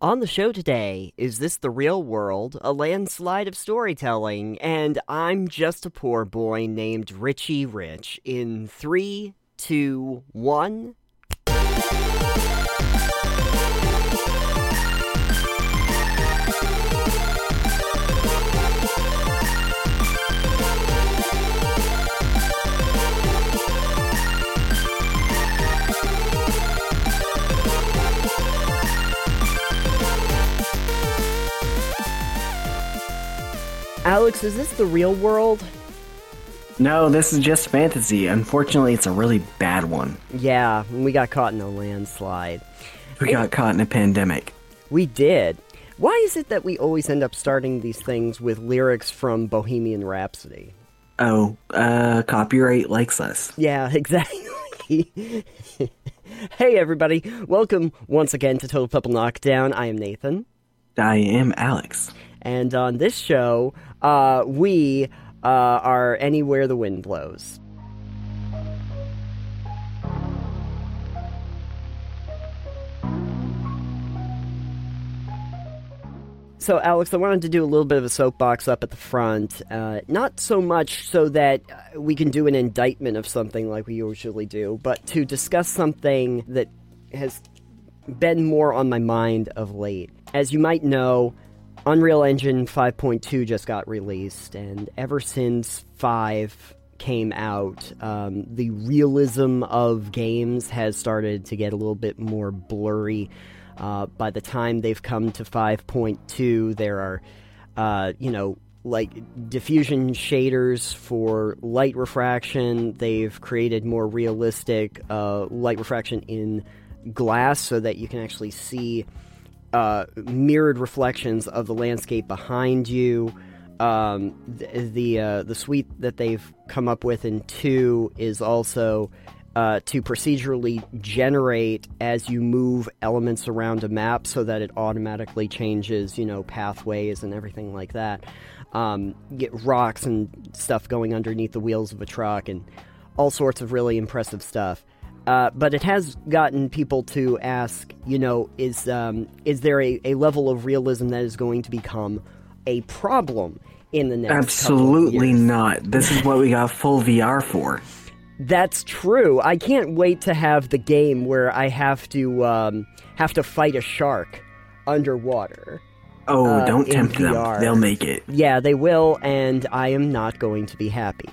On the show today, is this the real world? A landslide of storytelling, and I'm just a poor boy named Richie Rich. In three, two, one. Alex, is this the real world? No, this is just fantasy. Unfortunately, it's a really bad one. Yeah, we got caught in a landslide. We got caught in a pandemic. We did. Why is it that we always end up starting these things with lyrics from Bohemian Rhapsody? Oh, uh, copyright likes us. Yeah, exactly. hey, everybody. Welcome once again to Total Pebble Knockdown. I am Nathan. I am Alex. And on this show, uh, we uh, are anywhere the wind blows. So, Alex, I wanted to do a little bit of a soapbox up at the front. Uh, not so much so that uh, we can do an indictment of something like we usually do, but to discuss something that has been more on my mind of late. As you might know, Unreal Engine 5.2 just got released, and ever since 5 came out, um, the realism of games has started to get a little bit more blurry. Uh, by the time they've come to 5.2, there are, uh, you know, like diffusion shaders for light refraction. They've created more realistic uh, light refraction in glass so that you can actually see uh, mirrored reflections of the landscape behind you. Um, the the, uh, the suite that they've come up with in two is also uh, to procedurally generate as you move elements around a map, so that it automatically changes, you know, pathways and everything like that. Um, get rocks and stuff going underneath the wheels of a truck and all sorts of really impressive stuff. Uh, but it has gotten people to ask, you know, is um, is there a, a level of realism that is going to become a problem in the next? Absolutely not. This is what we got full VR for. That's true. I can't wait to have the game where I have to um, have to fight a shark underwater. Oh, uh, don't tempt them. They'll make it. Yeah, they will, and I am not going to be happy.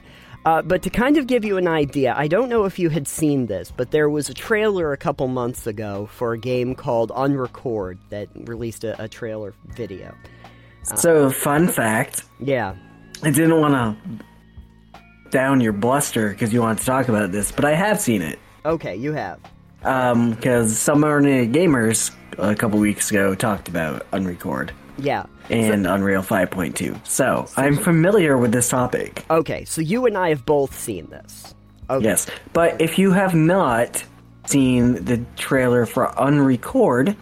Uh, but to kind of give you an idea, I don't know if you had seen this, but there was a trailer a couple months ago for a game called Unrecord that released a, a trailer video. So, fun fact Yeah. I didn't want to down your bluster because you wanted to talk about this, but I have seen it. Okay, you have. Um, because Summer Gamers a couple weeks ago talked about Unrecord Yeah. and Unreal 5.2. So, I'm familiar with this topic. Okay, so you and I have both seen this. Okay. Yes, but if you have not seen the trailer for Unrecord,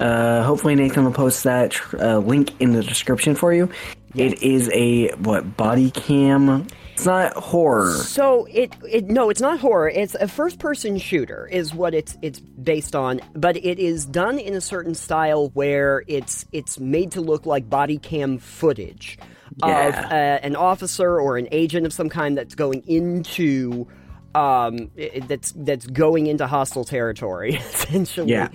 uh, hopefully Nathan will post that tr- uh, link in the description for you. It is a what body cam? It's not horror. So it it no, it's not horror. It's a first person shooter is what it's it's based on, but it is done in a certain style where it's it's made to look like body cam footage of Yeah. uh, an officer or an agent of some kind that's going into um that's that's going into hostile territory essentially. Yeah.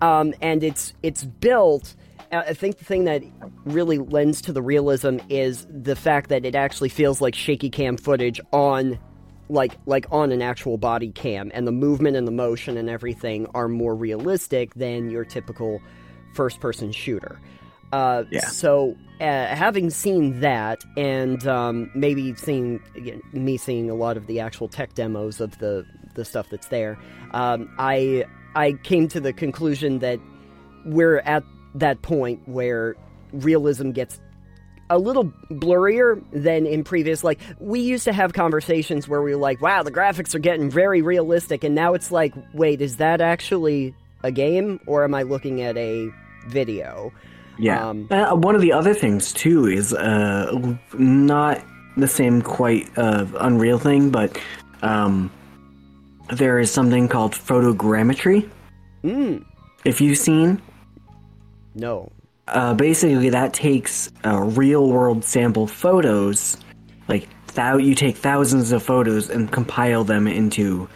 Um and it's it's built I think the thing that really lends to the realism is the fact that it actually feels like shaky cam footage on like like on an actual body cam and the movement and the motion and everything are more realistic than your typical first person shooter. Uh, Yeah. So uh, having seen that and um, maybe seeing again, me seeing a lot of the actual tech demos of the the stuff that's there, um, I I came to the conclusion that we're at that point where realism gets a little blurrier than in previous like we used to have conversations where we were like wow the graphics are getting very realistic and now it's like wait is that actually a game or am i looking at a video Yeah. Um, uh, one of the other things too is uh, not the same quite uh, Unreal thing, but um, there is something called photogrammetry. mm, If you've seen, No. Uh, basically, that takes uh, real world sample photos. Like, thou- you take thousands of photos and compile them into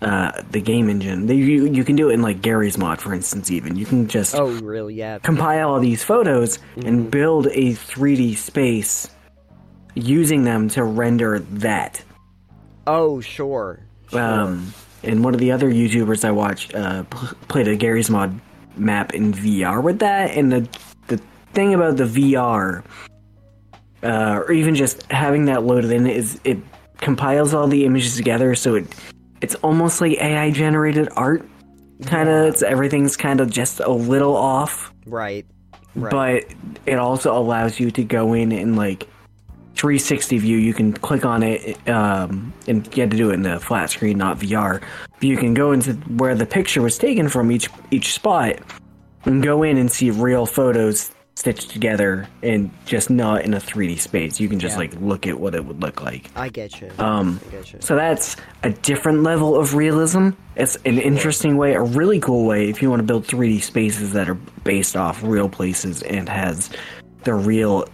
uh, the game engine. They, you, you can do it in, like, Garry's mod, for instance, even. You can just Oh, really? Yeah. compile all these photos and build a 3D space using them to render that. Oh, sure. Sure. Um, and one of the other YouTubers I watched uh, pl- played a Garry's Mod map in VR with that. And the the thing about the VR, uh, or even just having that loaded in, is it compiles all the images together, so it it's almost like AI generated art. Kind of, it's everything's kind of just a little off, right. Right. but it also allows you to go in and like 360 view you can click on it um, and you had to do it in the flat screen not vr but you can go into where the picture was taken from each each spot and go in and see real photos stitched together and just not in a 3d space you can just Yeah. like look at what it would look like I get you. um, I get you. so that's a different level of realism. It's an interesting way, a really cool way if you want to build 3D spaces that are based off real places and has the real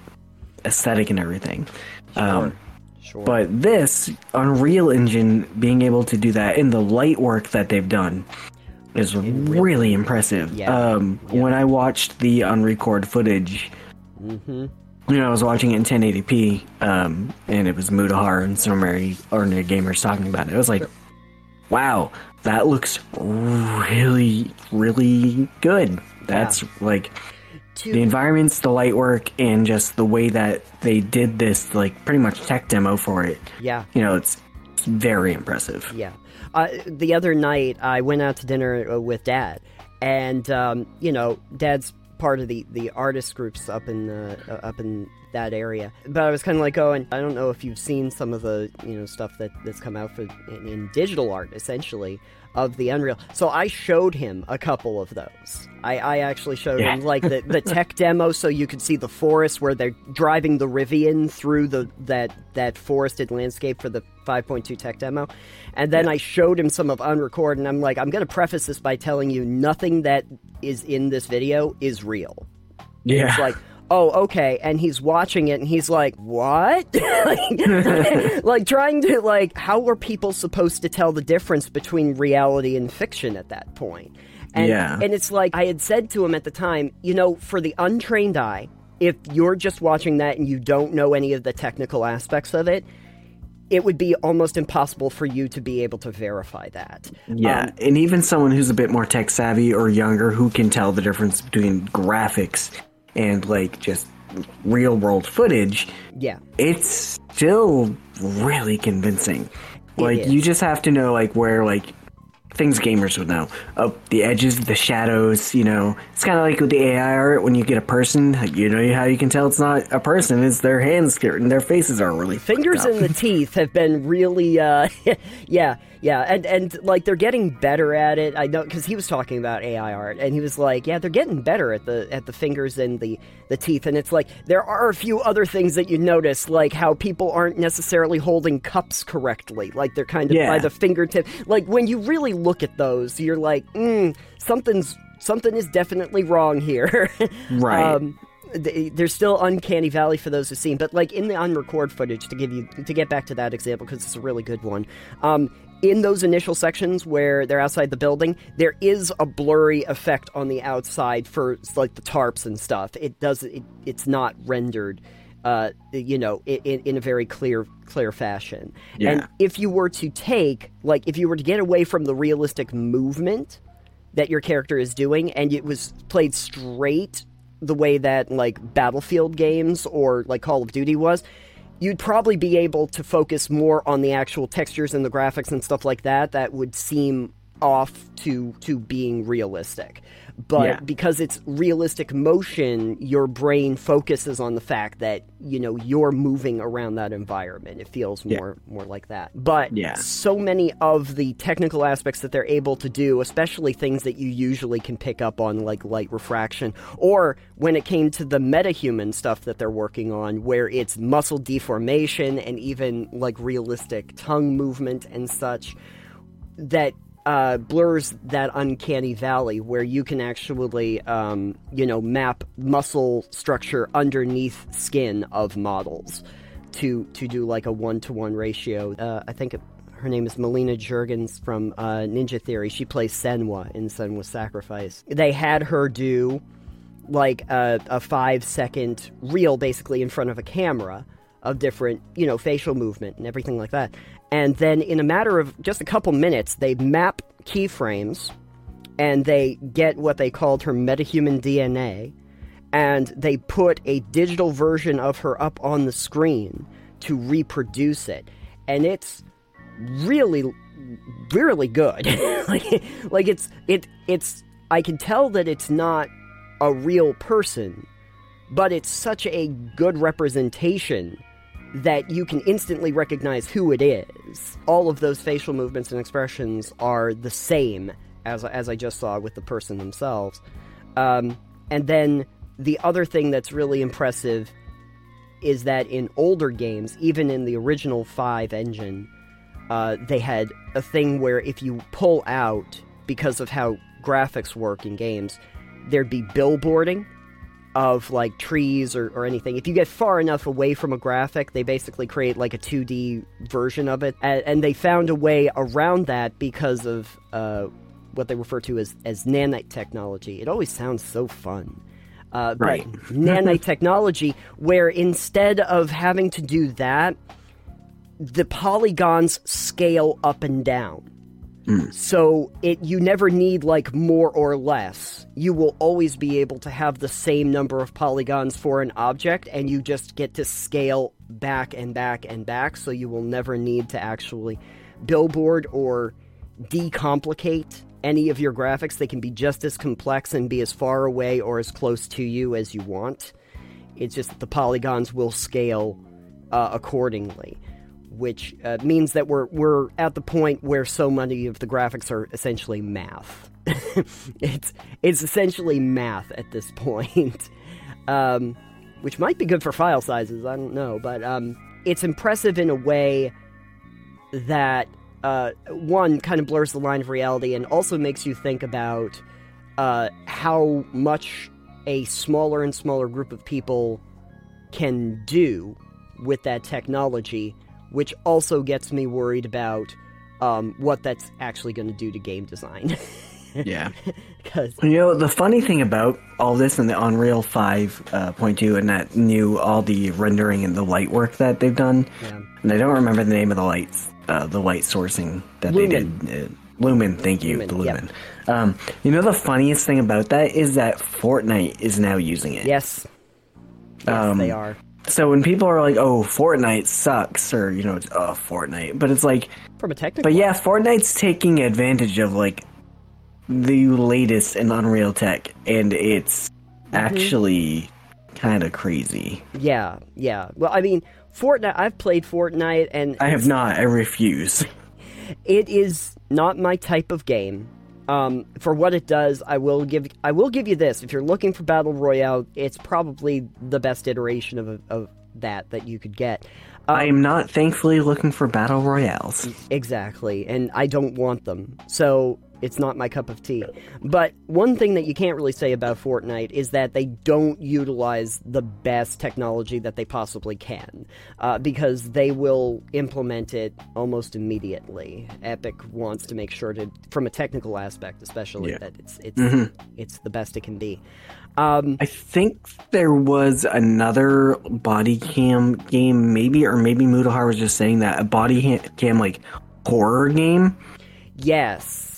aesthetic and everything. Um, Sure. but this Unreal Engine being able to do that and the light work that they've done is really impressive. Yeah. Um, When I watched the unrecord footage, Mm-hmm. you know, I was watching it in 1080p, um, and it was Mutahar and some very ordinary gamers talking about it. I was like, wow, that looks really, really good. That's like To- the environments, the light work, and just the way that they did this, like pretty much tech demo for it. yeah. You know, it's, it's very impressive. Yeah. Uh, the other night, I went out to dinner uh, with Dad, and um, you know, Dad's part of the the artist groups up in the, uh, up in that area. But I was kind of like going, I don't know if you've seen some of the you know stuff that that's come out for in, in digital art, essentially of the Unreal. So I showed him a couple of those. I, I actually showed Yeah. him like the, the tech demo, so you could see the forest where they're driving the Rivian through the that that forested landscape for the 5.2 tech demo. And then I showed him some of Unrecord, and I'm like, I'm going to preface this by telling you nothing that is in this video is real. Yeah. It's like, oh, okay. And he's watching it and he's like, what? like, like trying to, like, how are people supposed to tell the difference between reality and fiction at that point? And, Yeah. and it's like, I had said to him at the time, you know, for the untrained eye, if you're just watching that and you don't know any of the technical aspects of it, it would be almost impossible for you to be able to verify that. Yeah, Um, and even someone who's a bit more tech savvy or younger who can tell the difference between graphics and like just real world footage, yeah. it's still really convincing. Like is. you just have to know like where like things gamers would know. Oh, the edges, the shadows, you know. It's kind of like with the AI art when you get a person, you know how you can tell it's not a person is their hands and their faces are really fingers and the teeth have been really uh yeah yeah and and like they're getting better at it i know because he was talking about ai art and he was like yeah they're getting better at the at the fingers and the the teeth and it's like there are a few other things that you notice like how people aren't necessarily holding cups correctly like they're kind of Yeah. by the fingertip like when you really look at those you're like mm, something's something is definitely wrong here Right. um, there's still uncanny valley for those who've seen but like in the unrecord footage to give you to get back to that example because it's a really good one um, in those initial sections where they're outside the building there is a blurry effect on the outside for like the tarps and stuff it does it, it's not rendered uh, you know in, in a very clear clear fashion Yeah. and if you were to take like if you were to get away from the realistic movement that your character is doing and it was played straight the way that like battlefield games or like call of duty was you'd probably be able to focus more on the actual textures and the graphics and stuff like that that would seem off to to being realistic but Yeah. because it's realistic motion your brain focuses on the fact that you know you're moving around that environment it feels more more like that but Yeah. so many of the technical aspects that they're able to do, especially things that you usually can pick up on, like light refraction, or when it came to the metahuman stuff that they're working on, where it's muscle deformation and even like realistic tongue movement and such, that. Uh, blurs that uncanny valley where you can actually, um, you know, map muscle structure underneath skin of models to to do like a one to one ratio. Uh, I think her name is Melina Juergens from uh, Ninja Theory. She plays Senua in Senua's Sacrifice. They had her do like a, a five second reel basically in front of a camera of different, you know, facial movement and everything like that. And then in a matter of just a couple minutes, they map keyframes and they get what they called her metahuman DNA and they put a digital version of her up on the screen to reproduce it. And it's really really good. like like it's it it's I can tell that it's not a real person, but it's such a good representation that you can instantly recognize who it is. All of those facial movements and expressions are the same as as I just saw with the person themselves. Um, and then the other thing that's really impressive is that in older games, even in the original five engine, uh, they had a thing where if you pull out because of how graphics work in games, there'd be billboarding of like trees or, or anything. If you get far enough away from a graphic, they basically create like a 2D version of it. And, and they found a way around that because of uh, what they refer to as, as nanite technology. It always sounds so fun. Uh, Right. Nanite technology, where instead of having to do that, the polygons scale up and down. So it you never need like more or less. You will always be able to have the same number of polygons for an object and you just get to scale back and back and back so you will never need to actually billboard or decomplicate any of your graphics. They can be just as complex and be as far away or as close to you as you want. It's just that the polygons will scale uh, accordingly which uh, means that we're we're at the point where so many of the graphics are essentially math. it's it's essentially math at this point, um, which might be good for file sizes. I don't know, but um, it's impressive in a way that uh, one kind of blurs the line of reality and also makes you think about uh, how much a smaller and smaller group of people can do with that technology which also gets me worried about um, what that's actually going to do to game design. Yeah. Because You know, the funny thing about all this and the Unreal 5.2 and that new, all the rendering and the light work that they've done, Yeah. and I don't remember the name of the lights, uh, the light sourcing that Lumen. they did. Uh, Lumen, thank you, Lumen, the yep. Um, you know, the funniest thing about that is that Fortnite is now using it. yes, yes, Um, they are. So when people are like, "Oh, Fortnite sucks," or you know, it's, "Oh, Fortnite," but it's like, From a technical, but yeah, Fortnite's taking advantage of like the latest in Unreal tech, and it's Mm-hmm. actually kind of crazy. yeah, yeah. Well, I mean, Fortnite. I've played Fortnite, and I have not. I refuse. it is not my type of game. Um, for what it does, I will give I will give you this. If you're looking for battle royale, it's probably the best iteration of of that that you could get. Um, I am not thankfully looking for battle royales. Exactly, and I don't want them. So it's not my cup of tea. But one thing that you can't really say about Fortnite is that they don't utilize the best technology that they possibly can, uh, because they will implement it almost immediately. Epic wants to make sure to, from a technical aspect, especially, Yeah. that it's it's it's the best it can be. Um, I think there was another body cam game, maybe, or maybe Mutahar was just saying that a body cam like horror game. yes.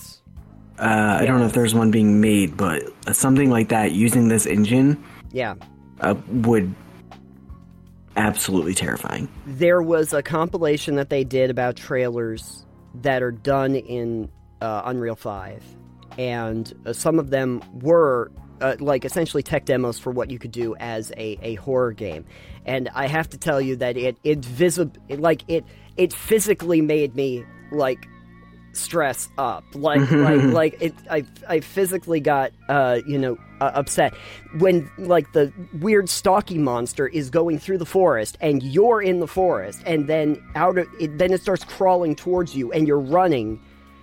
Uh, I don't know if there's one being made, but something like that using this engine Yeah. uh, would absolutely terrifying. there was a compilation that they did about trailers that are done in uh, Unreal 5. And uh, some of them were uh, like essentially tech demos for what you could do as a, a horror game. And I have to tell you that it it visib- it, like it it physically made me like stress up like like like it i i physically got uh you know uh, upset when like the weird stocky monster is going through the forest and you're in the forest and then out of it then it starts crawling towards you and you're running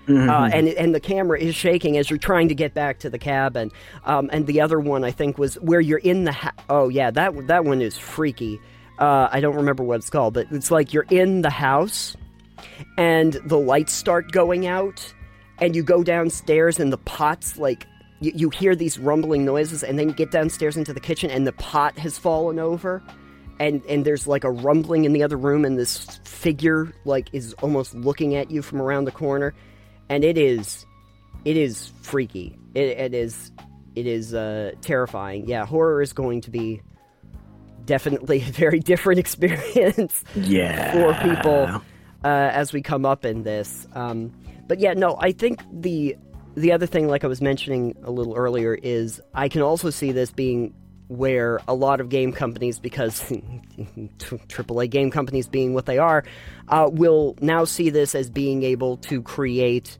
Uh, and and the camera is shaking as you're trying to get back to the cabin. Um, and the other one I think was where you're in the ha- oh yeah that that one is freaky. Uh, I don't remember what it's called, but it's like you're in the house and the lights start going out and you go downstairs and the pots like you, you hear these rumbling noises and then you get downstairs into the kitchen and the pot has fallen over and and there's like a rumbling in the other room and this figure like is almost looking at you from around the corner and it is it is freaky. It, it is it is uh terrifying. Yeah horror is going to be definitely a very different experience Yeah. for people uh, as we come up in this. Um, but yeah, no, I think the the other thing, like I was mentioning a little earlier, is I can also see this being where a lot of game companies, because AAA game companies being what they are, uh, will now see this as being able to create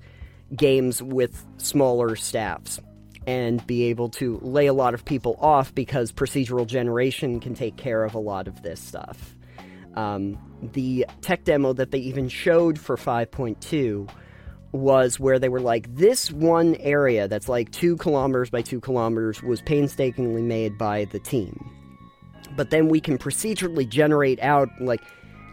games with smaller staffs and be able to lay a lot of people off because procedural generation can take care of a lot of this stuff. Um, the tech demo that they even showed for 5.2 was where they were like, this one area that's like two kilometers by two kilometers was painstakingly made by the team. But then we can procedurally generate out like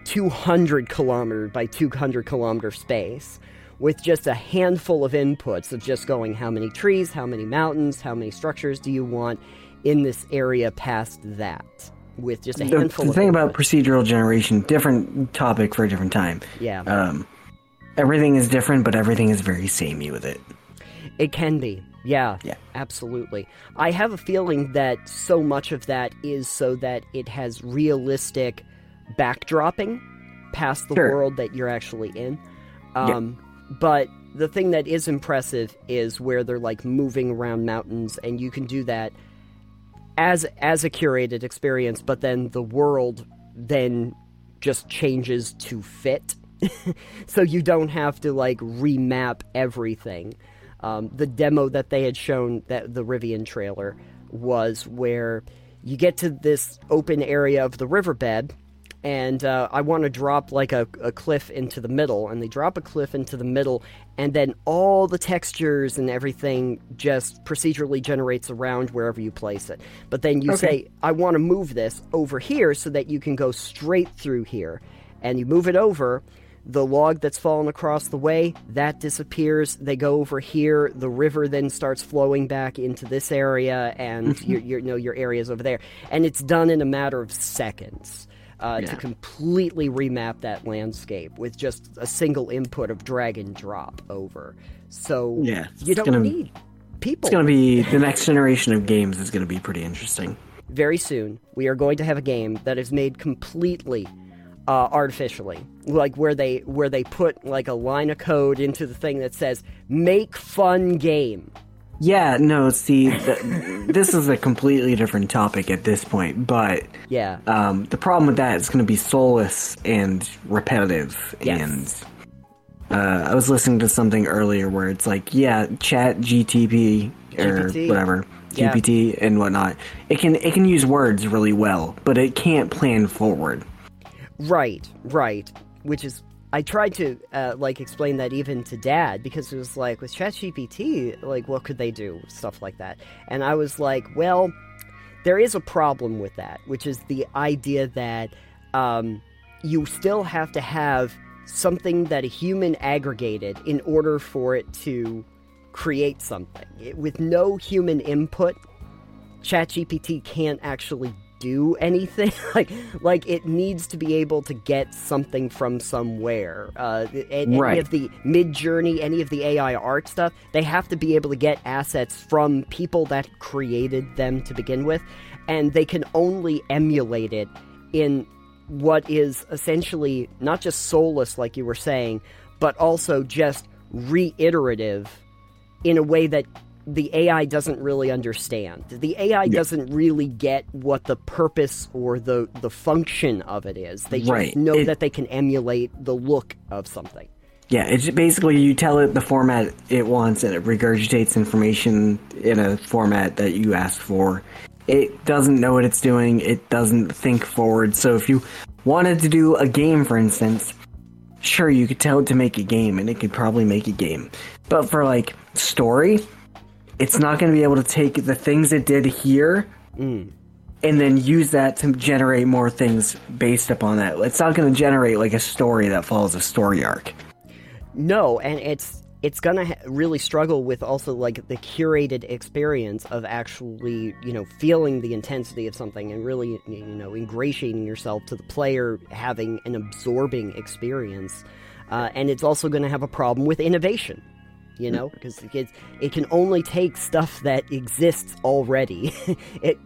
200 kilometer by 200 kilometer space with just a handful of inputs of just going how many trees, how many mountains, how many structures do you want in this area past that with just a The, handful the thing about procedural generation, different topic for a different time. yeah Um, everything is different, but everything is very samey with it. It can be. Yeah. Yeah. Absolutely. I have a feeling that so much of that is so that it has realistic backdropping past the Sure. world that you're actually in. Um, But the thing that is impressive is where they're like moving around mountains, and you can do that as as a curated experience. But then the world then just changes to fit, so you don't have to like remap everything. Um, the demo that they had shown, that the Rivian trailer, was where you get to this open area of the riverbed, and uh, I want to drop like a, a cliff into the middle, and they drop a cliff into the middle, and then all the textures and everything just procedurally generates around wherever you place it. But then you say, I want to move this over here so that you can go straight through here, and you move it over the log that's fallen across the way that disappears. They go over here the river then starts flowing back into this area and your, your, you know, your area's over there. And it's done in a matter of seconds uh, to completely remap that landscape with just a single input of drag and drop over. So Yeah, you don't gonna- need people. It's going to be the next generation of games is going to be pretty interesting. very soon we are going to have a game that is made completely uh, artificially like where they where they put like a line of code into the thing that says make fun game Yeah, no, see, th- this is a completely different topic at this point, but yeah um, the problem with that is going to be soulless and repetitive. Yes. And uh, I was listening to something earlier where it's like, yeah, Chat GTP or GPT. whatever, Yeah. GPT and whatnot. It can it can use words really well, but it can't plan forward. right right which is i tried to uh, like explain that even to dad because it was like with ChatGPT like what could they do stuff like that and i was like well there is a problem with that which is the idea that um, you still have to have something that a human aggregated in order for it to create something. It- with no human input, ChatGPT can't actually do anything. like, like it needs to be able to get something from somewhere. Uh, a- any Right. of the Mid Journey, any of the AI art stuff, they have to be able to get assets from people that created them to begin with, and they can only emulate it in what is essentially not just soulless, like you were saying, but also just reiterative in a way that the AI doesn't really understand. The AI doesn't really get what the purpose or the the function of it is. They just Right. know It- that they can emulate the look of something. Yeah, it's basically you tell it the format it wants and it regurgitates information in a format that you ask for. It doesn't know what it's doing, it doesn't think forward. So if you wanted to do a game, for instance, sure you could tell it to make a game and it could probably make a game. But for like story, it's not going to be able to take the things it did here and then use that to generate more things based upon that. It's not going to generate like a story that follows a story arc. No, and it's it's gonna ha- really struggle with also like the curated experience of actually you know feeling the intensity of something and really you know ingratiating yourself to the player having an absorbing experience uh, and it's also going to have a problem with innovation you know because it, it can only take stuff that exists already. It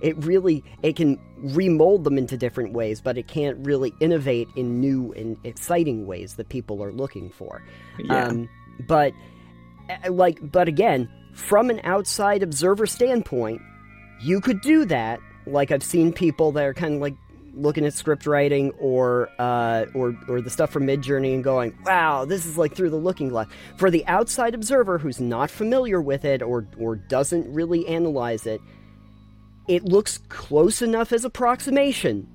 it really it can remold them into different ways but it can't really innovate in new and exciting ways that people are looking for. Yeah. um, but uh, like but again from an outside observer standpoint you could do that. Like i've seen people that are kind of like looking at script writing or uh, or or the stuff from Midjourney and going, "Wow, this is like through the looking glass." For the outside observer who's not familiar with it or or doesn't really analyze it, it looks close enough as approximation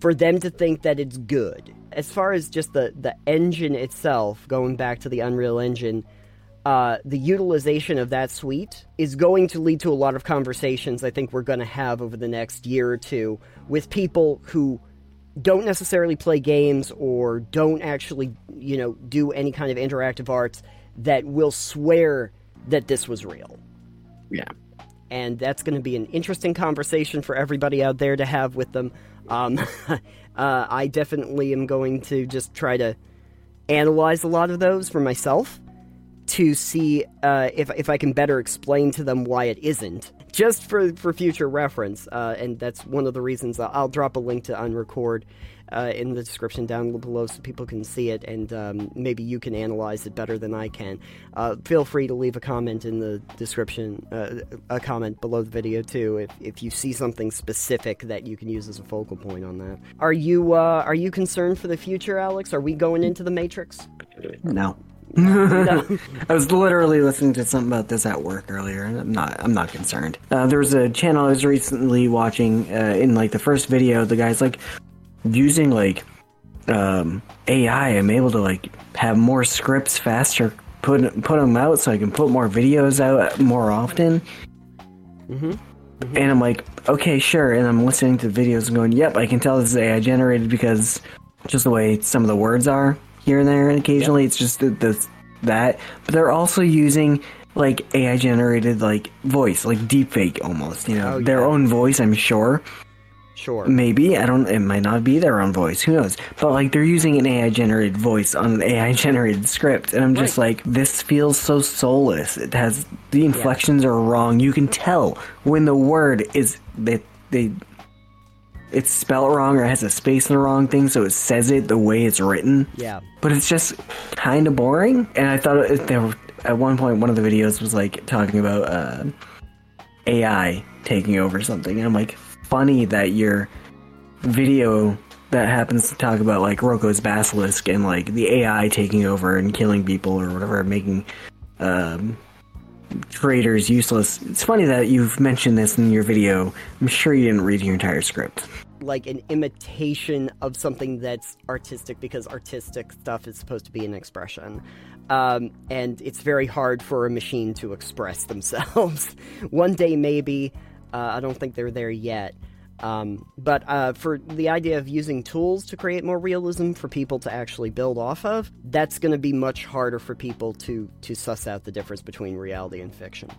for them to think that it's good. As far as just the the engine itself, going back to the Unreal Engine, uh, the utilization of that suite is going to lead to a lot of conversations I think we're going to have over the next year or two with people who don't necessarily play games or don't actually, you know, do any kind of interactive arts that will swear that this was real. Yeah. And that's going to be an interesting conversation for everybody out there to have with them. Um, uh, I definitely am going to just try to analyze a lot of those for myself to see uh, if if I can better explain to them why it isn't, just for for future reference. Uh, and that's one of the reasons I'll, drop a link to Unrecord uh, in the description down below so people can see it, and um, maybe you can analyze it better than I can. Uh, feel free to leave a comment in the description, uh, a comment below the video too, if if you see something specific that you can use as a focal point on that. Are you uh, are you concerned for the future, Alex? Are we going into the Matrix? No. I was literally listening to something about this at work earlier, and I'm not. I'm not concerned. Uh, there was a channel I was recently watching. Uh, in like the first video, the guy's like using like um, AI. I'm able to like have more scripts faster, put put them out, so I can put more videos out more often. Mhm. And I'm like, okay, sure. And I'm listening to the videos and going, yep, I can tell this is AI generated because just the way some of the words are here and there. And occasionally it's just the, the that. But they're also using like AI generated like voice, like deepfake almost. You know, Oh, their own voice. I'm sure. Sure. Maybe I don't. It might not be their own voice. Who knows? But like they're using an AI generated voice on an AI generated script, and I'm just like, this feels so soulless. It has the inflections are wrong. You can tell when the word is they they it's spelled wrong or has a space in the wrong thing, so it says it the way it's written. Yeah. But it's just kind of boring. And I thought it, there were, at one point one of the videos was like talking about uh, AI taking over something, and I'm like, funny that your video that happens to talk about like Roko's basilisk and like the AI taking over and killing people or whatever, making um, traders useless. It's funny that you've mentioned this in your video. I'm sure you didn't read your entire script. like an imitation of something that's artistic because artistic stuff is supposed to be an expression. Um, and it's very hard for a machine to express themselves. One day, maybe. Uh, I don't think they're there yet. Um, but uh, for the idea of using tools to create more realism for people to actually build off of, that's going to be much harder for people to to suss out the difference between reality and fiction.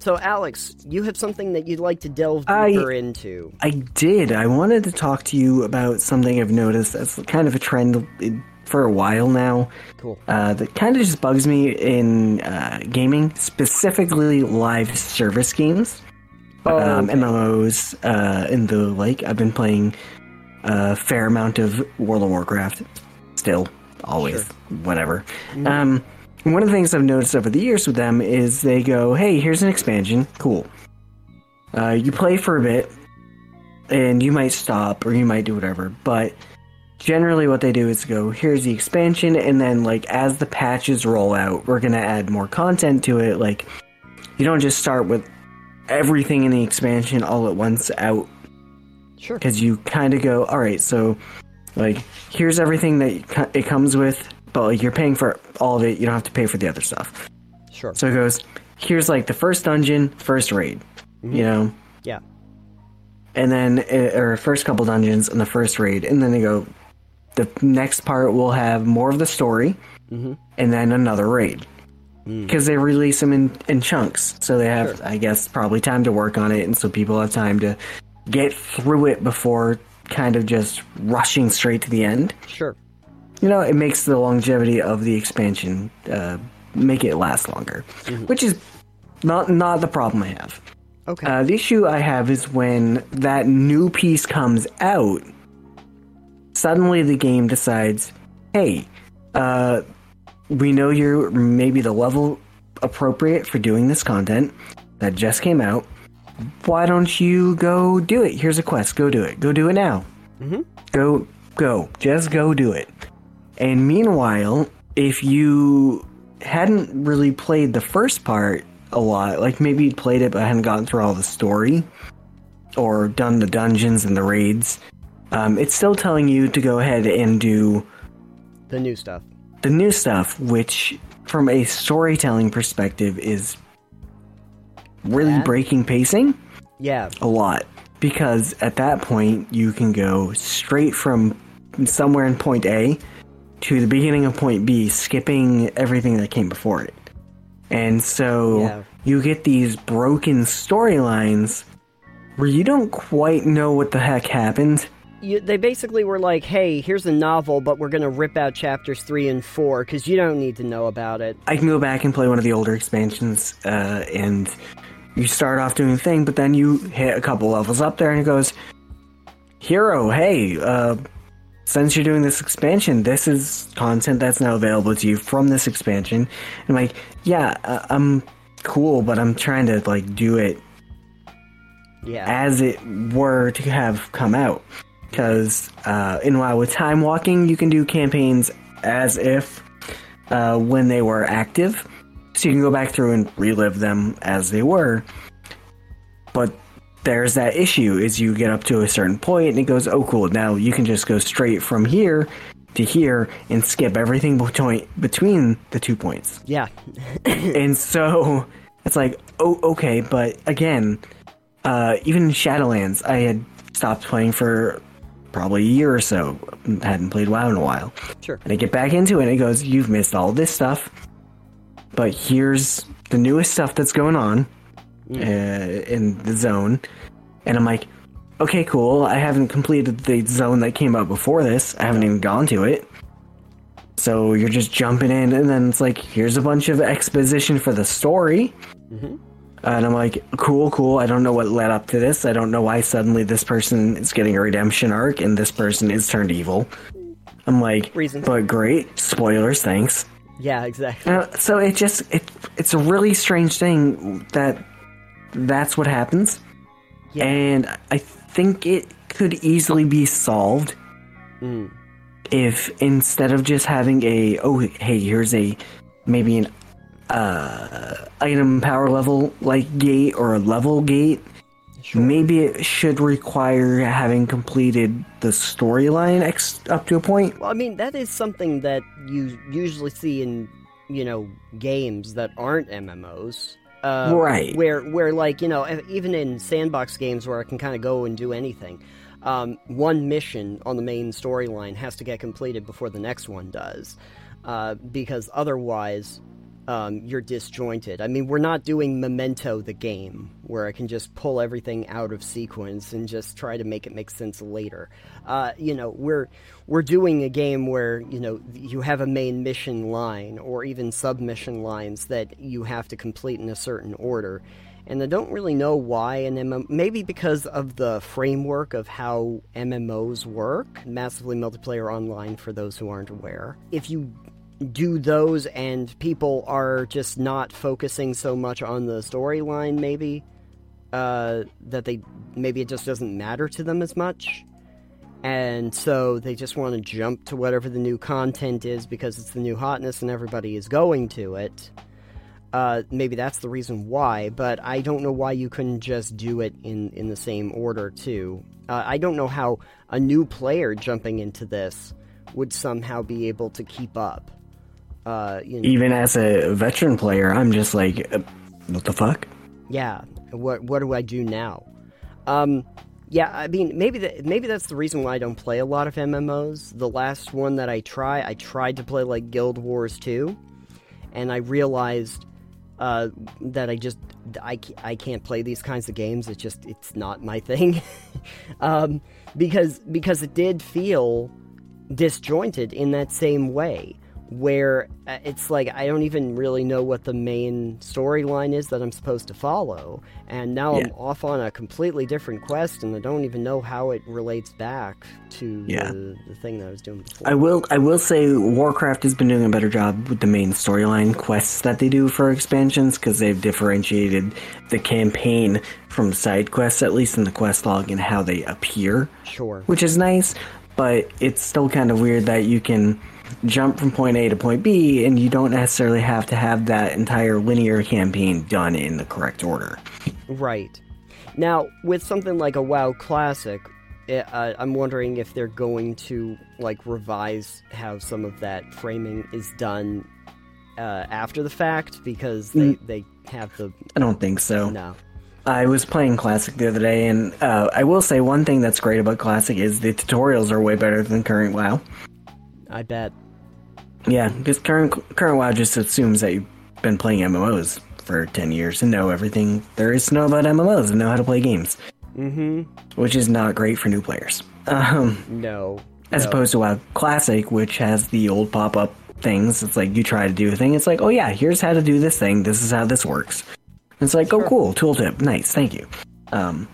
So, Alex, you have something that you'd like to delve I- deeper into. I did. I wanted to talk to you about something I've noticed as kind of a trend for a while now. Cool. Uh, that kind of just bugs me in uh, gaming, specifically live service games, Oh, um, okay. MMOs, uh, and the like. I've been playing a fair amount of World of Warcraft, still, always, whatever. Um, one of the things I've noticed over the years with them is they go, "Hey, here's an expansion, cool." Uh, you play for a bit, and you might stop or you might do whatever, but generally what they do is go here's the expansion and then like as the patches roll out we're going to add more content to it like you don't just start with everything in the expansion all at once out Sure. because you kind of go, all right, so like here's everything that it comes with, but like you're paying for all of it. You don't have to pay for the other stuff. Sure. So it goes, here's like the first dungeon, first raid, you know, yeah. and then uh, or first couple dungeons and the first raid, and then they go, the next part will have more of the story, and then another raid. Because they release them in, in chunks, so they have, I guess, probably time to work on it, and so people have time to get through it before kind of just rushing straight to the end. Sure. You know, it makes the longevity of the expansion uh, make it last longer, which is not not the problem I have. Okay. Uh, the issue I have is when that new piece comes out, suddenly the game decides, hey, uh, we know you're maybe the level appropriate for doing this content that just came out. Why don't you go do it? Here's a quest. Go do it. Go do it now. Mm-hmm. Go, go. Just go do it. And meanwhile, if you hadn't really played the first part a lot, like maybe you'd played it but hadn't gotten through all the story or done the dungeons and the raids, um, it's still telling you to go ahead and do the new stuff. the new stuff, which from a storytelling perspective is really Bad? breaking pacing Yeah. a lot because at that point you can go straight from somewhere in point A to the beginning of point B, skipping everything that came before it. And so Yeah. you get these broken storylines where you don't quite know what the heck happened. You, they basically were like, "Hey, here's a novel, but we're gonna rip out chapters three and four because you don't need to know about it." I can go back and play one of the older expansions, uh, and you start off doing a thing, but then you hit a couple levels up there, and it goes, "Hero, hey, uh, since you're doing this expansion, this is content that's now available to you from this expansion." And I'm like, "Yeah, uh, I'm cool, but I'm trying to like do it Yeah. as it were to have come out. Because uh, in WoW with time walking, you can do campaigns as if uh, when they were active, so you can go back through and relive them as they were. But there's that issue: is you get up to a certain point and it goes, "Oh, cool! Now you can just go straight from here to here and skip everything between between the two points." yeah. and so it's like, oh, okay, but again, uh, even Shadowlands, I had stopped playing for probably a year or so. Hadn't played WoW in a while. Sure. And I get back into it, and it goes, you've missed all this stuff, but here's the newest stuff that's going on uh, in the zone. And I'm like, okay, cool. I haven't completed the zone that came out before this. I haven't even gone to it. So you're just jumping in, and then it's like, here's a bunch of exposition for the story. And I'm like, cool, cool. I don't know what led up to this. I don't know why suddenly this person is getting a redemption arc and this person is turned evil. I'm like, Reasons. but great. Spoilers, thanks. Yeah. Exactly. Uh, so it just it it's a really strange thing that that's what happens, Yeah. and I think it could easily be solved Mm. if instead of just having a oh hey here's a maybe an uh item power level like gate or a level gate maybe it should require having completed the storyline ex- up to a point Well, I mean, that is something that you usually see in, you know, games that aren't MMOs. Uh, Right. Where, where, like, you know, even in sandbox games where I can kind of go and do anything, um, one mission on the main storyline has to get completed before the next one does. Uh, because otherwise, um, you're disjointed. I mean, we're not doing Memento the game, where I can just pull everything out of sequence and just try to make it make sense later. Uh, you know, we're we're doing a game where you know you have a main mission line or even submission lines that you have to complete in a certain order. And I don't really know why an MMO. Maybe because of the framework of how MMOs work, massively multiplayer online. For those who aren't aware, if you do those and people are just not focusing so much on the storyline maybe uh, that they maybe it just doesn't matter to them as much and so they just want to jump to whatever the new content is because it's the new hotness and everybody is going to it uh, maybe that's the reason why, but I don't know why you couldn't just do it in, in the same order, too. Uh, I don't know how a new player jumping into this would somehow be able to keep up. Uh, you know, Even as a veteran player, I'm just like, uh, what the fuck? yeah, what what do I do now? Um, yeah, I mean, maybe that maybe that's the reason why I don't play a lot of MMOs. The last one that I try, I tried to play like Guild Wars 2, and I realized uh, that I just I, I can't play these kinds of games. It's just it's not my thing, um, because because it did feel disjointed in that same way where uh, it's like I don't even really know what the main storyline is that I'm supposed to follow, and now I'm off on a completely different quest, and I don't even know how it relates back to Yeah. the, the thing that I was doing before. I will I will say Warcraft has been doing a better job with the main storyline quests that they do for expansions because they've differentiated the campaign from side quests, at least in the quest log, and how they appear, sure. which is nice. But it's still kind of weird that you can jump from point A to point B, and you don't necessarily have to have that entire linear campaign done in the correct order. Right. Now, with something like a WoW Classic, eh, uh, I'm wondering if they're going to like revise how some of that framing is done uh, after the fact because they they have the I don't think so. no. I was playing Classic the other day, and uh, I will say one thing that's great about Classic is the tutorials are way better than current WoW. I bet. Yeah, because current current WoW just assumes that you've been playing MMOs for ten years and know everything there is to know about MMOs and know how to play games, Mm-hmm. which is not great for new players. Um, No. as no. opposed to WoW Classic, which has the old pop up things. It's like you try to do a thing. It's like, oh yeah, here's how to do this thing. This is how this works. It's like, oh cool, tooltip, nice, thank you. Um,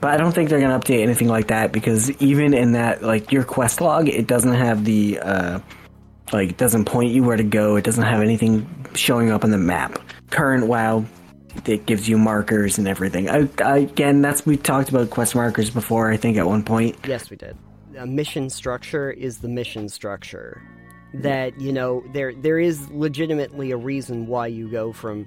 but I don't think they're gonna update anything like that because even in that, like your quest log, it doesn't have the uh, like it doesn't point you where to go. It doesn't have anything showing up on the map. Current WoW, it gives you markers and everything. I, I, again, that's we talked about quest markers before. I think at one point. Yes, we did. A mission structure is the mission structure. That you know, there there is legitimately a reason why you go from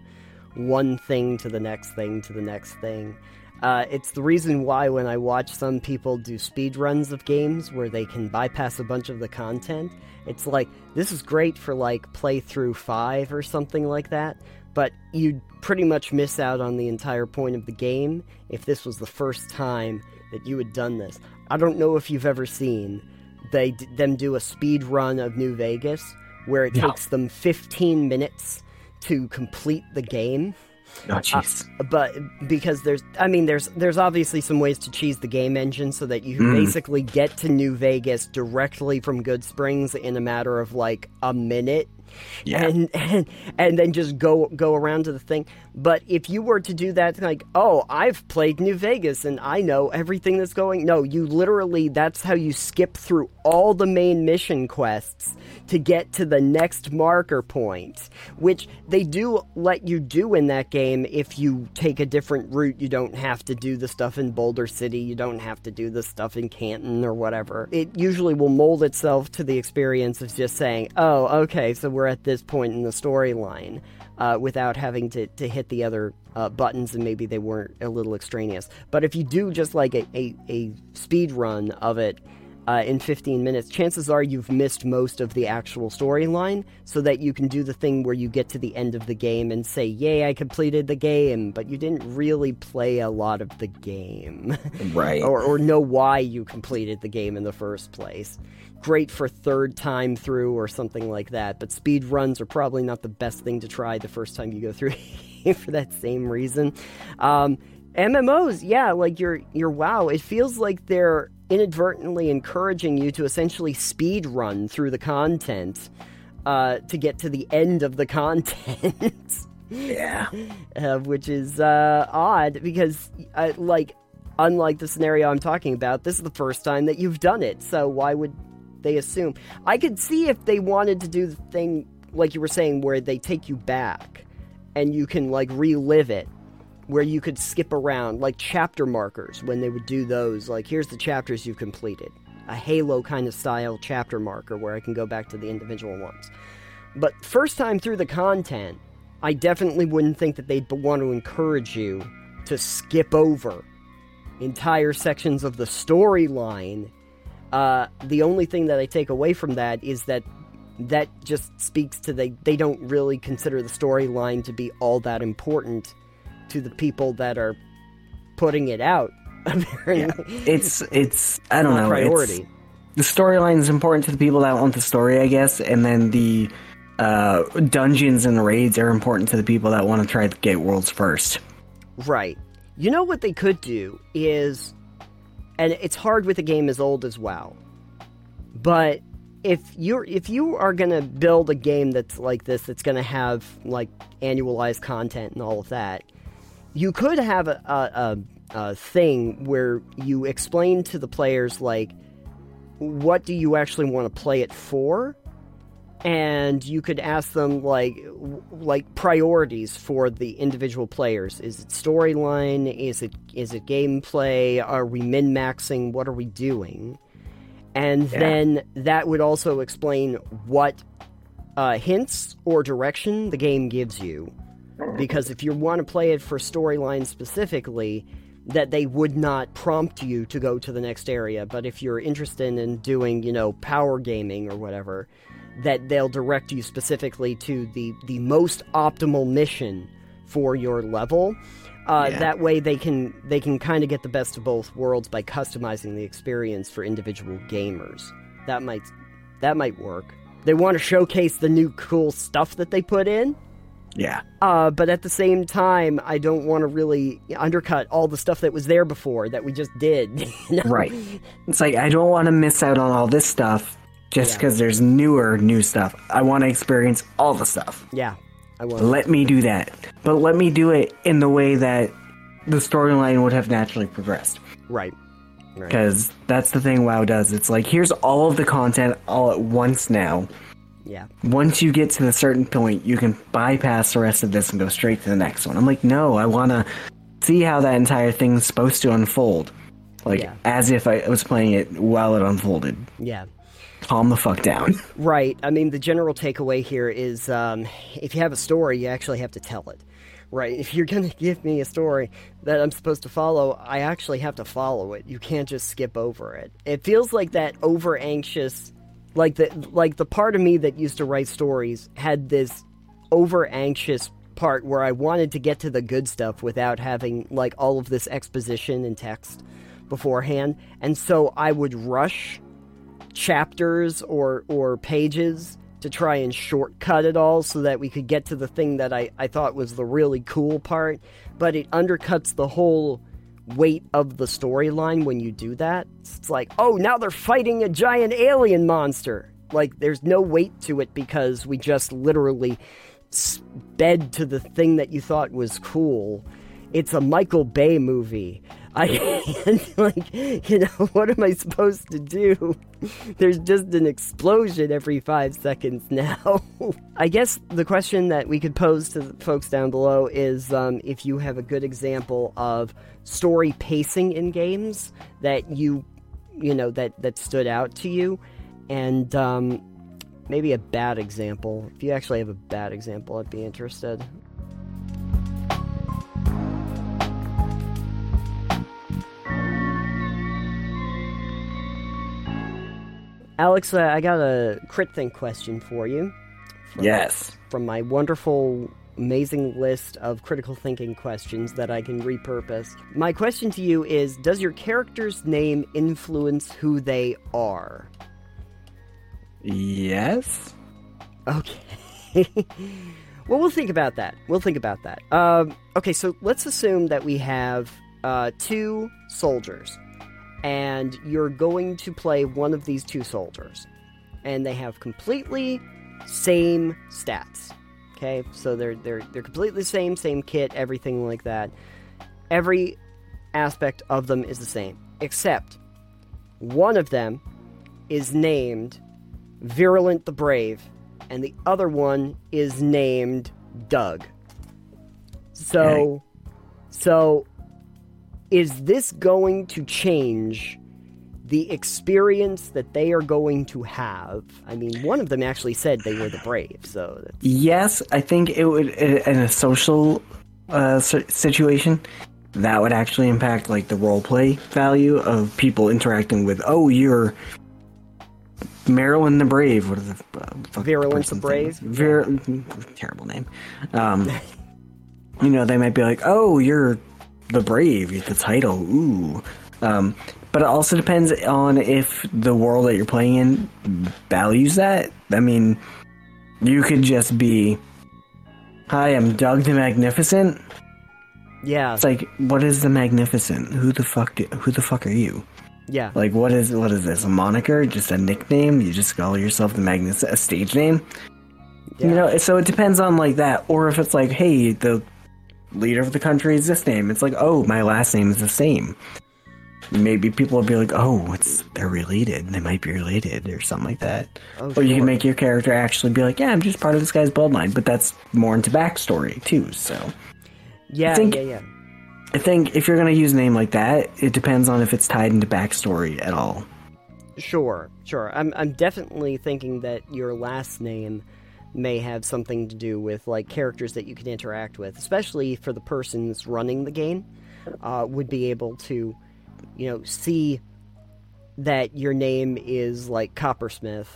one thing to the next thing to the next thing. Uh, it's the reason why when I watch some people do speed runs of games where they can bypass a bunch of the content, it's like this is great for like playthrough five or something like that. But you'd pretty much miss out on the entire point of the game if this was the first time that you had done this. I don't know if you've ever seen they d- them do a speed run of New Vegas where it No. takes them 15 minutes to complete the game Oh jeez. but because there's i mean there's there's obviously some ways to cheese the game engine so that you Mm. basically get to new vegas directly from Goodsprings in a matter of like a minute Yeah. and, and and then just go go around to the thing but if you were to do that like oh i've played new vegas and i know everything that's going no you literally that's how you skip through all the main mission quests to get to the next marker point which they do let you do in that game if you take a different route. You don't have to do the stuff in boulder city. You don't have to do the stuff in canton or whatever. It usually will mold itself to the experience of just saying oh okay so we're at this point in the storyline uh, without having to, to hit the other uh, buttons and maybe they weren't a little extraneous. But if you do just like a, a, a speed run of it uh, in 15 minutes, chances are you've missed most of the actual storyline so that you can do the thing where you get to the end of the game and say, Yay, I completed the game, but you didn't really play a lot of the game. Right. or, or know why you completed the game in the first place. Great for third time through or something like that, but speed runs are probably not the best thing to try the first time you go through for that same reason. Um, MMOs, yeah, like your your WoW, it feels like they're inadvertently encouraging you to essentially speed run through the content uh, to get to the end of the content. yeah. uh, which is uh, odd because, uh, like, unlike the scenario I'm talking about, this is the first time that you've done it. So why would they assume? I could see if they wanted to do the thing like you were saying, where they take you back and you can like relive it. Where you could skip around, like chapter markers, when they would do those. Like, here's the chapters you've completed. A Halo kind of style chapter marker where I can go back to the individual ones. But first time through the content, I definitely wouldn't think that they'd want to encourage you to skip over entire sections of the storyline. Uh, the only thing that I take away from that is that that just speaks to they they don't really consider the storyline to be all that important to the people that are putting it out. yeah. It's it's I don't know priority. The storyline is important to the people that want the story, I guess, and then the uh, dungeons and raids are important to the people that want to try to get worlds first. Right. You know what they could do is, and it's hard with a game as old as WoW, but if you're if you are gonna build a game that's like this, that's gonna have like annualized content and all of that, you could have a, a, a, a thing where you explain to the players like what do you actually want to play it for? And you could ask them like like priorities for the individual players. Is it storyline? Is it is it gameplay? Are we min maxing what are we doing? And yeah. then that would also explain what uh, hints or direction the game gives you because if you want to play it for storyline specifically that they would not prompt you to go to the next area. But if you're interested in doing you know power gaming or whatever that they'll direct you specifically to the the most optimal mission for your level. Uh, yeah. that way they can they can kind of get the best of both worlds by customizing the experience for individual gamers. That might that might work. They want to showcase the new cool stuff that they put in yeah. Uh, but at the same time, I don't want to really undercut all the stuff that was there before that we just did. You know? Right. It's like I don't want to miss out on all this stuff just because yeah. there's newer new stuff. I want to experience all the stuff. Yeah. I want. Let me do that, but let me do it in the way that the storyline would have naturally progressed. Right. Because right. that's the thing WoW does. It's like here's all of the content all at once now yeah. Once you get to a certain point, you can bypass the rest of this and go straight to the next one. I'm like, no, I want to see how that entire thing's supposed to unfold. Like, yeah. as if I was playing it while it unfolded. Yeah. Calm the fuck down. Right. I mean, the general takeaway here is um, if you have a story, you actually have to tell it. Right. If you're going to give me a story that I'm supposed to follow, I actually have to follow it. You can't just skip over it. It feels like that over anxious like the like the part of me that used to write stories had this over anxious part where I wanted to get to the good stuff without having like all of this exposition and text beforehand. And so I would rush chapters or or pages to try and shortcut it all so that we could get to the thing that I, I thought was the really cool part. But it undercuts the whole weight of the storyline when you do that. It's like, oh, now they're fighting a giant alien monster. Like, there's no weight to it because we just literally sped to the thing that you thought was cool. It's a Michael Bay movie. I can't, like, you know, what am I supposed to do? There's just an explosion every five seconds now. I guess the question that we could pose to the folks down below is um, if you have a good example of story pacing in games that you, you know, that, that stood out to you, and um, maybe a bad example. If you actually have a bad example, I'd be interested. Alex, uh, I got a crit think question for you. From, yes. From my wonderful, amazing list of critical thinking questions that I can repurpose. My question to you is Does your character's name influence who they are? Yes. Okay. well, we'll think about that. We'll think about that. Um, okay, so let's assume that we have uh, two soldiers and you're going to play one of these two soldiers. And they have completely same stats. Okay? So they're they're they're completely the same, same kit, everything like that. Every aspect of them is the same, except one of them is named Virulent the Brave, and the other one is named Doug. So, so is this going to change the experience that they are going to have. I mean, one of them actually said they were the brave, so that's... Yes, I think it would in a social uh, situation that would actually impact like the role play value of people interacting with. Oh, you're Marilyn the Brave. What is the uh, Virulence the Brave? Vir- terrible name. Um, you know, they might be like, "Oh, you're the Brave." The title, ooh. Um, but it also depends on if the world that you're playing in values that. I mean, you could just be, "Hi, I'm Doug the Magnificent." Yeah. It's like, what is the Magnificent? Who the fuck? Do, who the fuck are you? Yeah. Like, what is what is this? A moniker? Just a nickname? You just call yourself the Magnificent? A stage name? Yeah. You know, so it depends on like that. Or if it's like, hey, the leader of the country is this name. It's like, oh, my last name is the same. Maybe people will be like, oh, it's they're related. They might be related or something like that. Oh, or you sure. can make your character actually be like, yeah, I'm just part of this guy's bloodline. But that's more into backstory too. So yeah, I think- yeah, yeah. I think if you're gonna use a name like that, it depends on if it's tied into backstory at all. Sure, sure. I'm I'm definitely thinking that your last name may have something to do with like characters that you can interact with, especially for the persons running the game, uh, would be able to, you know, see that your name is like Coppersmith,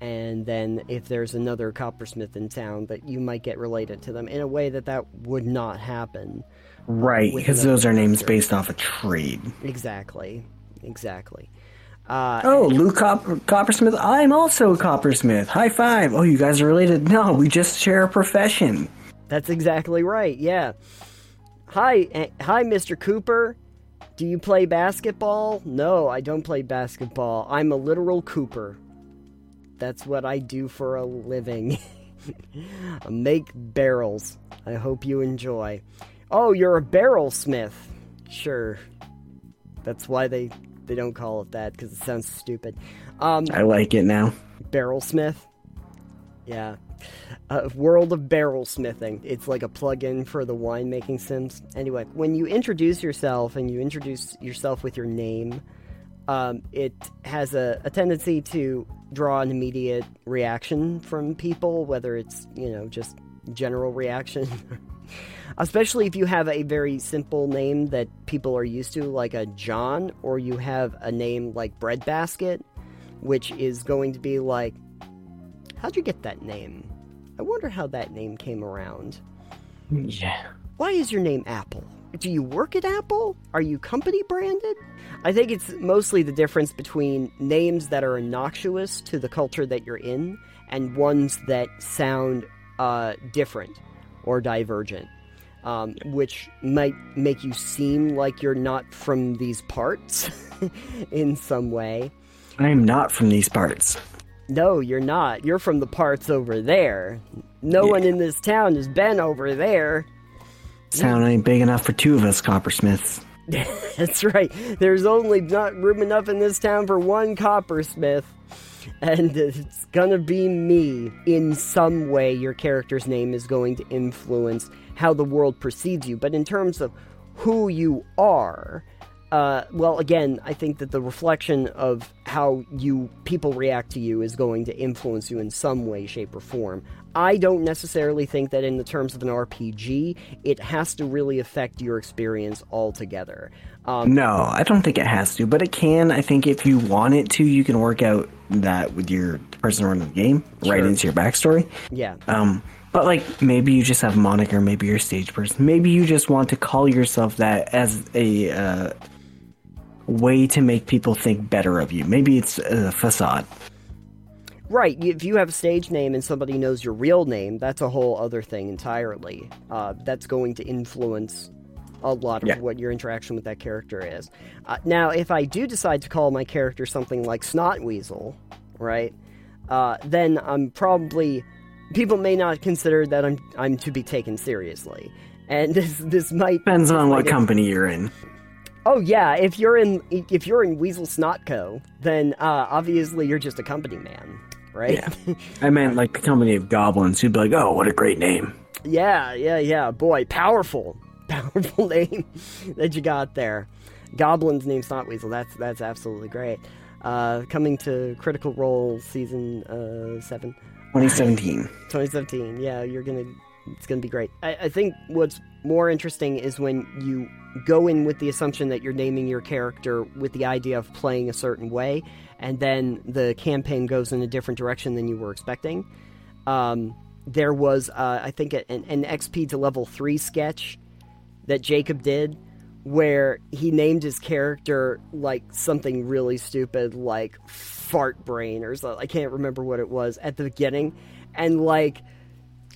and then if there's another Coppersmith in town, that you might get related to them in a way that that would not happen. Right, because those are names based off a trade. Exactly, exactly. Uh, Oh, Lou Copper- Coppersmith. I'm also a Coppersmith. High five. Oh, you guys are related? No, we just share a profession. That's exactly right. Yeah. Hi, eh, hi, Mr. Cooper. Do you play basketball? No, I don't play basketball. I'm a literal Cooper. That's what I do for a living. Make barrels. I hope you enjoy. Oh, you're a barrel smith. Sure. That's why they they don't call it that because it sounds stupid. Um, I like it now. Barrel Smith. Yeah. Uh, World of Barrel Smithing. It's like a plug-in for the winemaking sims. Anyway, when you introduce yourself and you introduce yourself with your name, um, it has a, a tendency to draw an immediate reaction from people, whether it's, you know, just general reaction. Especially if you have a very simple name that people are used to, like a John, or you have a name like Breadbasket, which is going to be like, how'd you get that name? I wonder how that name came around. Yeah. Why is your name Apple? Do you work at Apple? Are you company branded? I think it's mostly the difference between names that are innocuous to the culture that you're in and ones that sound uh, different or divergent, um, which might make you seem like you're not from these parts in some way. I am not from these parts. No, you're not. You're from the parts over there. No one in this town has been over there. Town ain't big enough for two of us coppersmiths. That's right. There's only not room enough in this town for one coppersmith. And it's gonna be me. In some way, your character's name is going to influence how the world perceives you. But in terms of who you are, uh, well, again, I think that the reflection of how you people react to you is going to influence you in some way, shape, or form. I don't necessarily think that in the terms of an RPG, it has to really affect your experience altogether. Um, No, I don't think it has to, but it can. I think if you want it to, you can work out that with your person running the game, right into your backstory. yeah, Um, but like maybe you just have a moniker, maybe you're a stage person, maybe you just want to call yourself that as a uh, way to make people think better of you. Maybe it's a facade. right. If you have a stage name and somebody knows your real name, that's a whole other thing entirely. Uh, that's going to influence a lot of Yeah. what your interaction with that character is. Uh, now, if I do decide to call my character something like Snotweasel, right, uh, then I'm probably people may not consider that I'm I'm to be taken seriously, and this this might Depends on what company you're in. Oh yeah, if you're in if you're in Weasel Snotco, then uh, obviously you're just a company man, right? Yeah. I meant like the company of goblins who'd be like, "Oh, what a great name." yeah, yeah, yeah. Boy, powerful, powerful name that you got there. Goblin's named Snotweasel. That's that's absolutely great. Uh, coming to Critical Role season uh, seven. 2017. 2017. Yeah, you're gonna. It's gonna be great. I, I think what's more interesting is when you go in with the assumption that you're naming your character with the idea of playing a certain way, and then the campaign goes in a different direction than you were expecting. Um, there was, uh, I think, an, an XP to level three sketch that Jacob did where he named his character like something really stupid, like fart brain or something. I can't remember what it was at the beginning, and like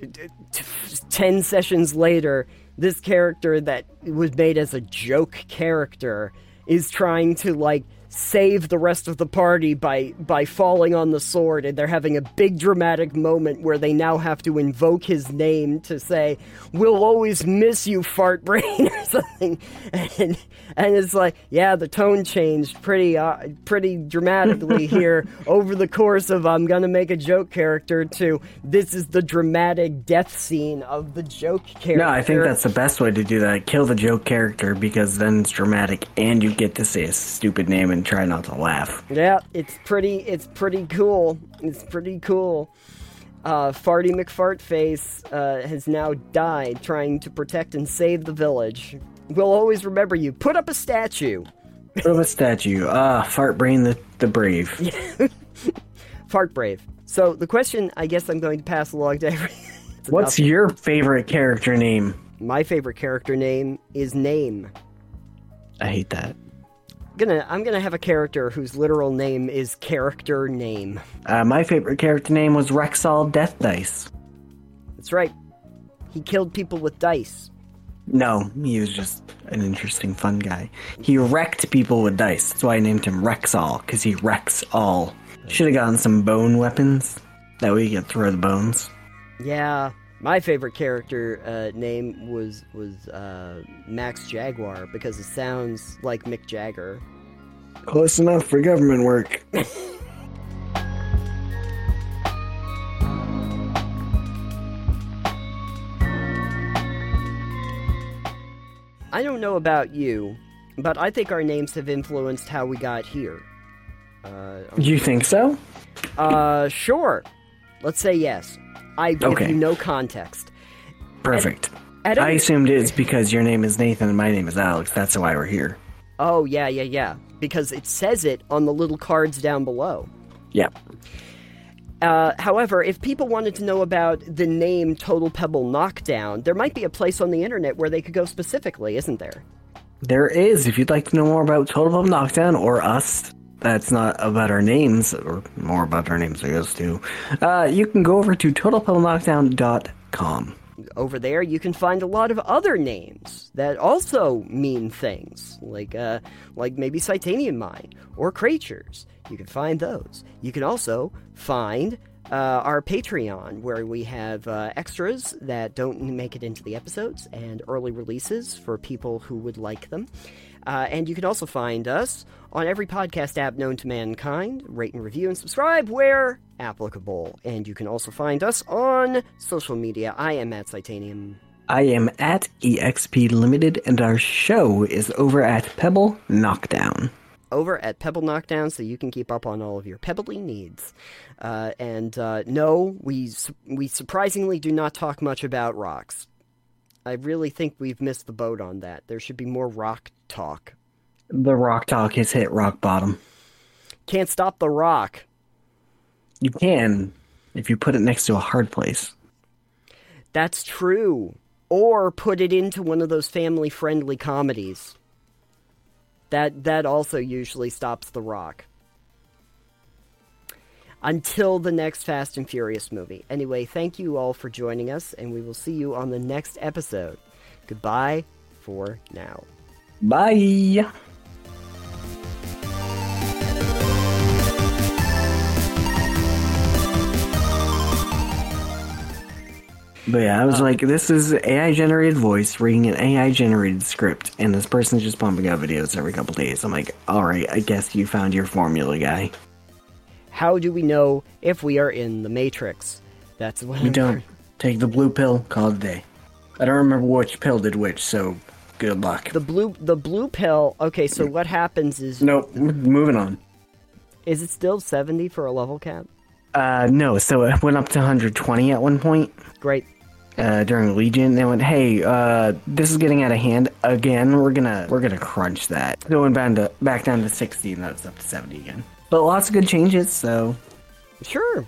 t- ten sessions later, this character that was made as a joke character is trying to like save the rest of the party by by falling on the sword. And they're having a big dramatic moment where they now have to invoke his name to say we'll always miss you fart brain or something. And and it's like yeah the tone changed pretty uh, pretty dramatically here over the course of I'm going to make a joke character to this is the dramatic death scene of the joke character No, I think that's the best way to do that. Kill the joke character because then it's dramatic and you get to say a stupid name and try not to laugh. Yeah, it's pretty. It's pretty cool. It's pretty cool. Uh, Farty McFartface uh, has now died trying to protect and save the village. We'll always remember you. Put up a statue. Put up a statue. Ah, Fart Brain the, the Brave. Fart Brave. So the question, I guess, I'm going to pass along to everyone. What's enough. your favorite character name? my favorite character name? Is name. I hate that. Gonna, I'm gonna have a character whose literal name is character name. Uh, my favorite character name was Rexall Death Dice. That's right. He killed people with dice. No, he was just an interesting, fun guy. He wrecked people with dice. That's why I named him Rexall, because he wrecks all. Should have gotten some bone weapons. That way you could throw the bones. Yeah, my favorite character uh, name was was uh, Max Jaguar because it sounds like Mick Jagger. Close enough for government work. I don't know about you, but I think our names have influenced how we got here. Uh, You think so? uh, sure. Let's say yes. I give Okay. you no context. Perfect. At I assumed it's because your name is Nathan and my name is Alex. That's why we're here. oh yeah, yeah, yeah. Because it says it on the little cards down below. Yeah. Uh, however, if people wanted to know about the name Total Pebble Knockdown, there might be a place on the internet where they could go specifically, isn't there? There is. If you'd like to know more about Total Pebble Knockdown or us, that's not about our names, or more about our names, I guess, too, uh, you can go over to TotalPebbleKnockdown.com. Over there, you can find a lot of other names that also mean things, like uh, like maybe Titanium Mine or Creatures. You can find those. You can also find uh, our Patreon, where we have uh, extras that don't make it into the episodes and early releases for people who would like them. Uh, and you can also find us on every podcast app known to mankind. Rate and review and subscribe where applicable. And you can also find us on social media. I am at Titanium. I am at EXP Limited, and our show is over at Pebble Knockdown. over at Pebble Knockdown so you can keep up on all of your pebbly needs. Uh, and uh, no, we we surprisingly do not talk much about rocks. I really think we've missed the boat on that. There should be more rock talk. The Rock Talk has hit rock bottom. Can't stop the rock. You can if you put it next to a hard place. That's true. Or put it into one of those family friendly comedies. That that also usually stops the rock. Until the next Fast and Furious movie. Anyway, thank you all for joining us, and we will see you on the next episode. Goodbye for now. Bye! But yeah, I was like, this is AI generated voice reading an AI generated script, and this person's just pumping out videos every couple days. I'm like, alright, I guess you found your formula, guy. How do we know if we are in the Matrix? That's what You I'm don't. Take the blue pill, call it a day. I don't remember which pill did which, so Good luck. The blue the blue pill. Okay, so what happens is Nope. Moving on. is it still 70 for a level cap? Uh, no. So it went up to 120 at one point Great. Uh, during Legion. They went, "Hey, uh, this is getting out of hand again. We're gonna we're gonna crunch that." So it went back to back down to 60, and that's up to 70 again. But lots of good changes. So Sure.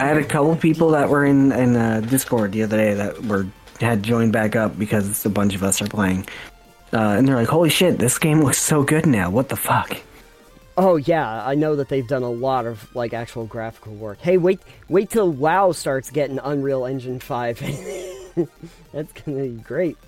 I had a couple people that were in in uh, Discord the other day that were had joined back up because a bunch of us are playing, uh, and they're like, "Holy shit, this game looks so good now! What the fuck?" Oh yeah, I know that they've done a lot of like actual graphical work. Hey, wait wait till WoW starts getting Unreal Engine 5. That's to be great.